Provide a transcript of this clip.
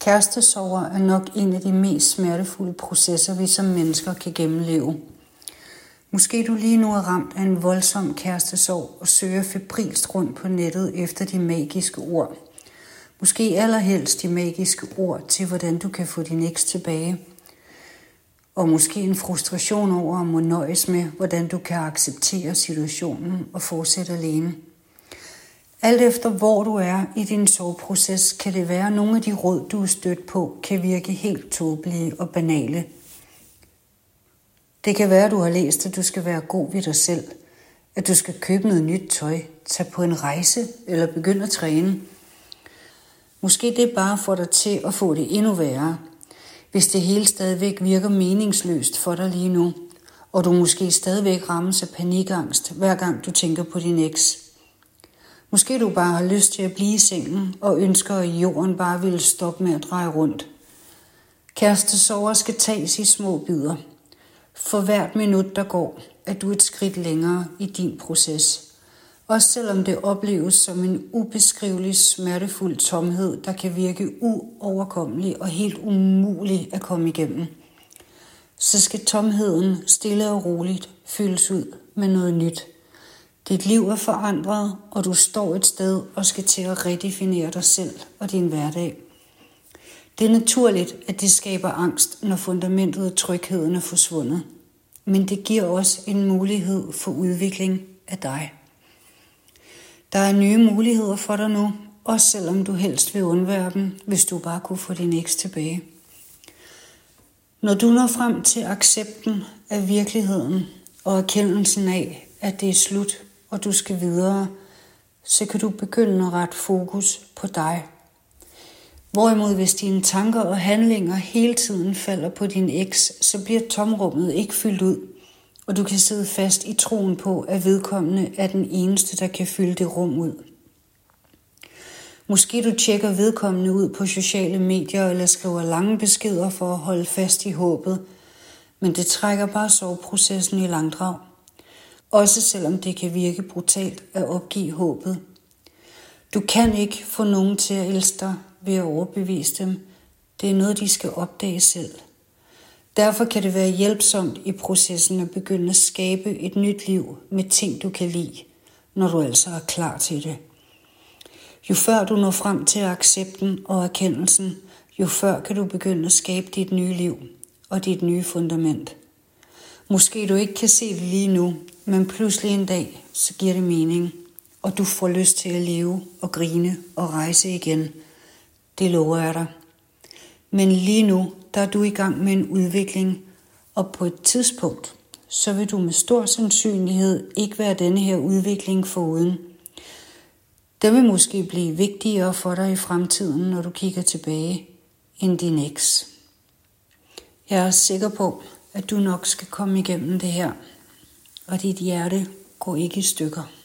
Kærestesorger er nok en af de mest smertefulde processer, vi som mennesker kan gennemleve. Måske du lige nu er ramt af en voldsom kærestesorg og søger febrilst rundt på nettet efter de magiske ord. Måske allerhelst de magiske ord til, hvordan du kan få din eks tilbage. Og måske en frustration over at må nøjes med, hvordan du kan acceptere situationen og fortsætte alene. Alt efter hvor du er i din soveproces, kan det være, at nogle af de råd, du er stødt på, kan virke helt tåbelige og banale. Det kan være, at du har læst, at du skal være god ved dig selv, at du skal købe noget nyt tøj, tage på en rejse eller begynde at træne. Måske det bare får dig til at få det endnu værre, hvis det hele stadigvæk virker meningsløst for dig lige nu, og du måske stadigvæk rammes af panikangst, hver gang du tænker på din eks. Måske du bare har lyst til at blive i sengen og ønsker, at jorden bare ville stoppe med at dreje rundt. sover skal tages i små bidder. For hvert minut, der går, er du et skridt længere i din proces. Også selvom det opleves som en ubeskrivelig smertefuld tomhed, der kan virke uoverkommelig og helt umulig at komme igennem. Så skal tomheden stille og roligt fyldes ud med noget nyt – dit liv er forandret, og du står et sted og skal til at redefinere dig selv og din hverdag. Det er naturligt, at det skaber angst, når fundamentet og trygheden er forsvundet. Men det giver også en mulighed for udvikling af dig. Der er nye muligheder for dig nu, også selvom du helst vil undvære dem, hvis du bare kunne få din eks tilbage. Når du når frem til accepten af virkeligheden og erkendelsen af, at det er slut og du skal videre, så kan du begynde at rette fokus på dig. Hvorimod hvis dine tanker og handlinger hele tiden falder på din eks, så bliver tomrummet ikke fyldt ud, og du kan sidde fast i troen på, at vedkommende er den eneste, der kan fylde det rum ud. Måske du tjekker vedkommende ud på sociale medier eller skriver lange beskeder for at holde fast i håbet, men det trækker bare soveprocessen i langdrag også selvom det kan virke brutalt at opgive håbet. Du kan ikke få nogen til at elske dig ved at overbevise dem. Det er noget, de skal opdage selv. Derfor kan det være hjælpsomt i processen at begynde at skabe et nyt liv med ting, du kan lide, når du altså er klar til det. Jo før du når frem til accepten og erkendelsen, jo før kan du begynde at skabe dit nye liv og dit nye fundament. Måske du ikke kan se det lige nu, men pludselig en dag, så giver det mening, og du får lyst til at leve og grine og rejse igen. Det lover jeg dig. Men lige nu, der er du i gang med en udvikling, og på et tidspunkt, så vil du med stor sandsynlighed ikke være denne her udvikling foruden. Den vil måske blive vigtigere for dig i fremtiden, når du kigger tilbage, end din eks. Jeg er sikker på, at du nok skal komme igennem det her og dit hjerte går ikke i stykker.